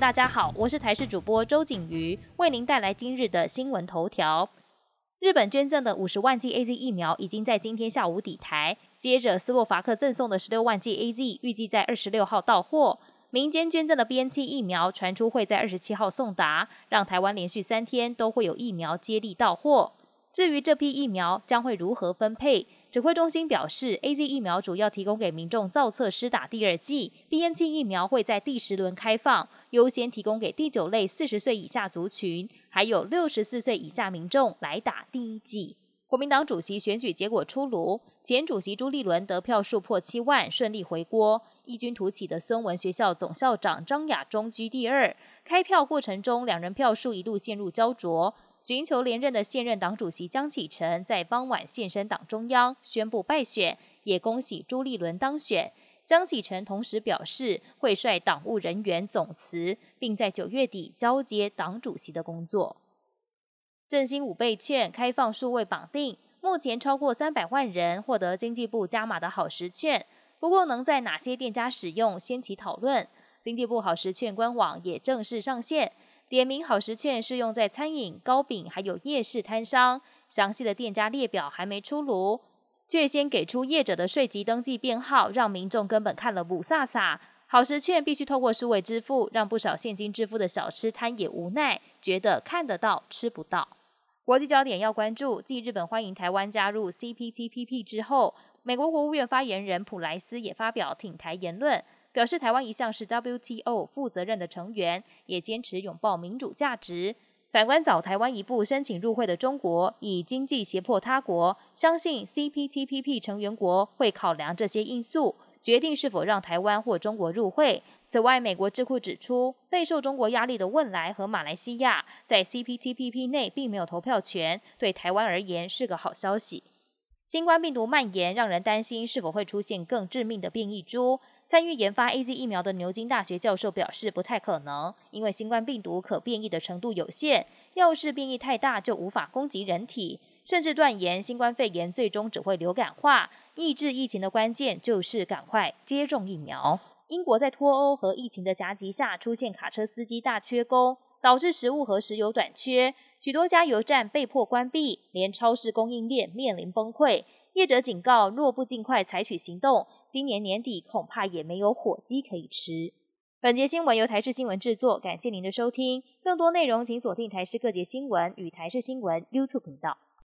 大家好，我是台视主播周景瑜，为您带来今日的新闻头条。日本捐赠的五十万剂 A Z 疫苗已经在今天下午抵台，接着斯洛伐克赠送的十六万剂 A Z 预计在二十六号到货。民间捐赠的 B N T 疫苗传出会在二十七号送达，让台湾连续三天都会有疫苗接力到货。至于这批疫苗将会如何分配？指挥中心表示，A Z 疫苗主要提供给民众造册施打第二剂，B N T 疫苗会在第十轮开放，优先提供给第九类四十岁以下族群，还有六十四岁以下民众来打第一剂。国民党主席选举结果出炉，前主席朱立伦得票数破七万，顺利回锅。异军突起的孙文学校总校长张亚中居第二。开票过程中，两人票数一度陷入焦灼。寻求连任的现任党主席江启臣在傍晚现身党中央，宣布败选，也恭喜朱立伦当选。江启臣同时表示会率党务人员总辞，并在九月底交接党主席的工作。振兴五倍券开放数位绑定，目前超过三百万人获得经济部加码的好食券，不过能在哪些店家使用，掀起讨论。经济部好食券官网也正式上线。点名好食券适用在餐饮、糕饼还有夜市摊商，详细的店家列表还没出炉，却先给出业者的税籍登记编号，让民众根本看了不飒飒。好食券必须透过数位支付，让不少现金支付的小吃摊也无奈，觉得看得到吃不到。国际焦点要关注，继日本欢迎台湾加入 CPTPP 之后，美国国务院发言人普莱斯也发表挺台言论。表示台湾一向是 WTO 负责任的成员，也坚持拥抱民主价值。反观早台湾一步申请入会的中国，以经济胁迫他国，相信 CPTPP 成员国会考量这些因素，决定是否让台湾或中国入会。此外，美国智库指出，备受中国压力的汶莱和马来西亚在 CPTPP 内并没有投票权，对台湾而言是个好消息。新冠病毒蔓延，让人担心是否会出现更致命的变异株。参与研发 A Z 疫苗的牛津大学教授表示，不太可能，因为新冠病毒可变异的程度有限，要是变异太大，就无法攻击人体，甚至断言新冠肺炎最终只会流感化。抑制疫情的关键就是赶快接种疫苗。英国在脱欧和疫情的夹击下，出现卡车司机大缺工，导致食物和石油短缺，许多加油站被迫关闭，连超市供应链面临崩溃。业者警告，若不尽快采取行动，今年年底恐怕也没有火鸡可以吃。本节新闻由台视新闻制作，感谢您的收听。更多内容请锁定台视各节新闻与台视新闻 YouTube 频道。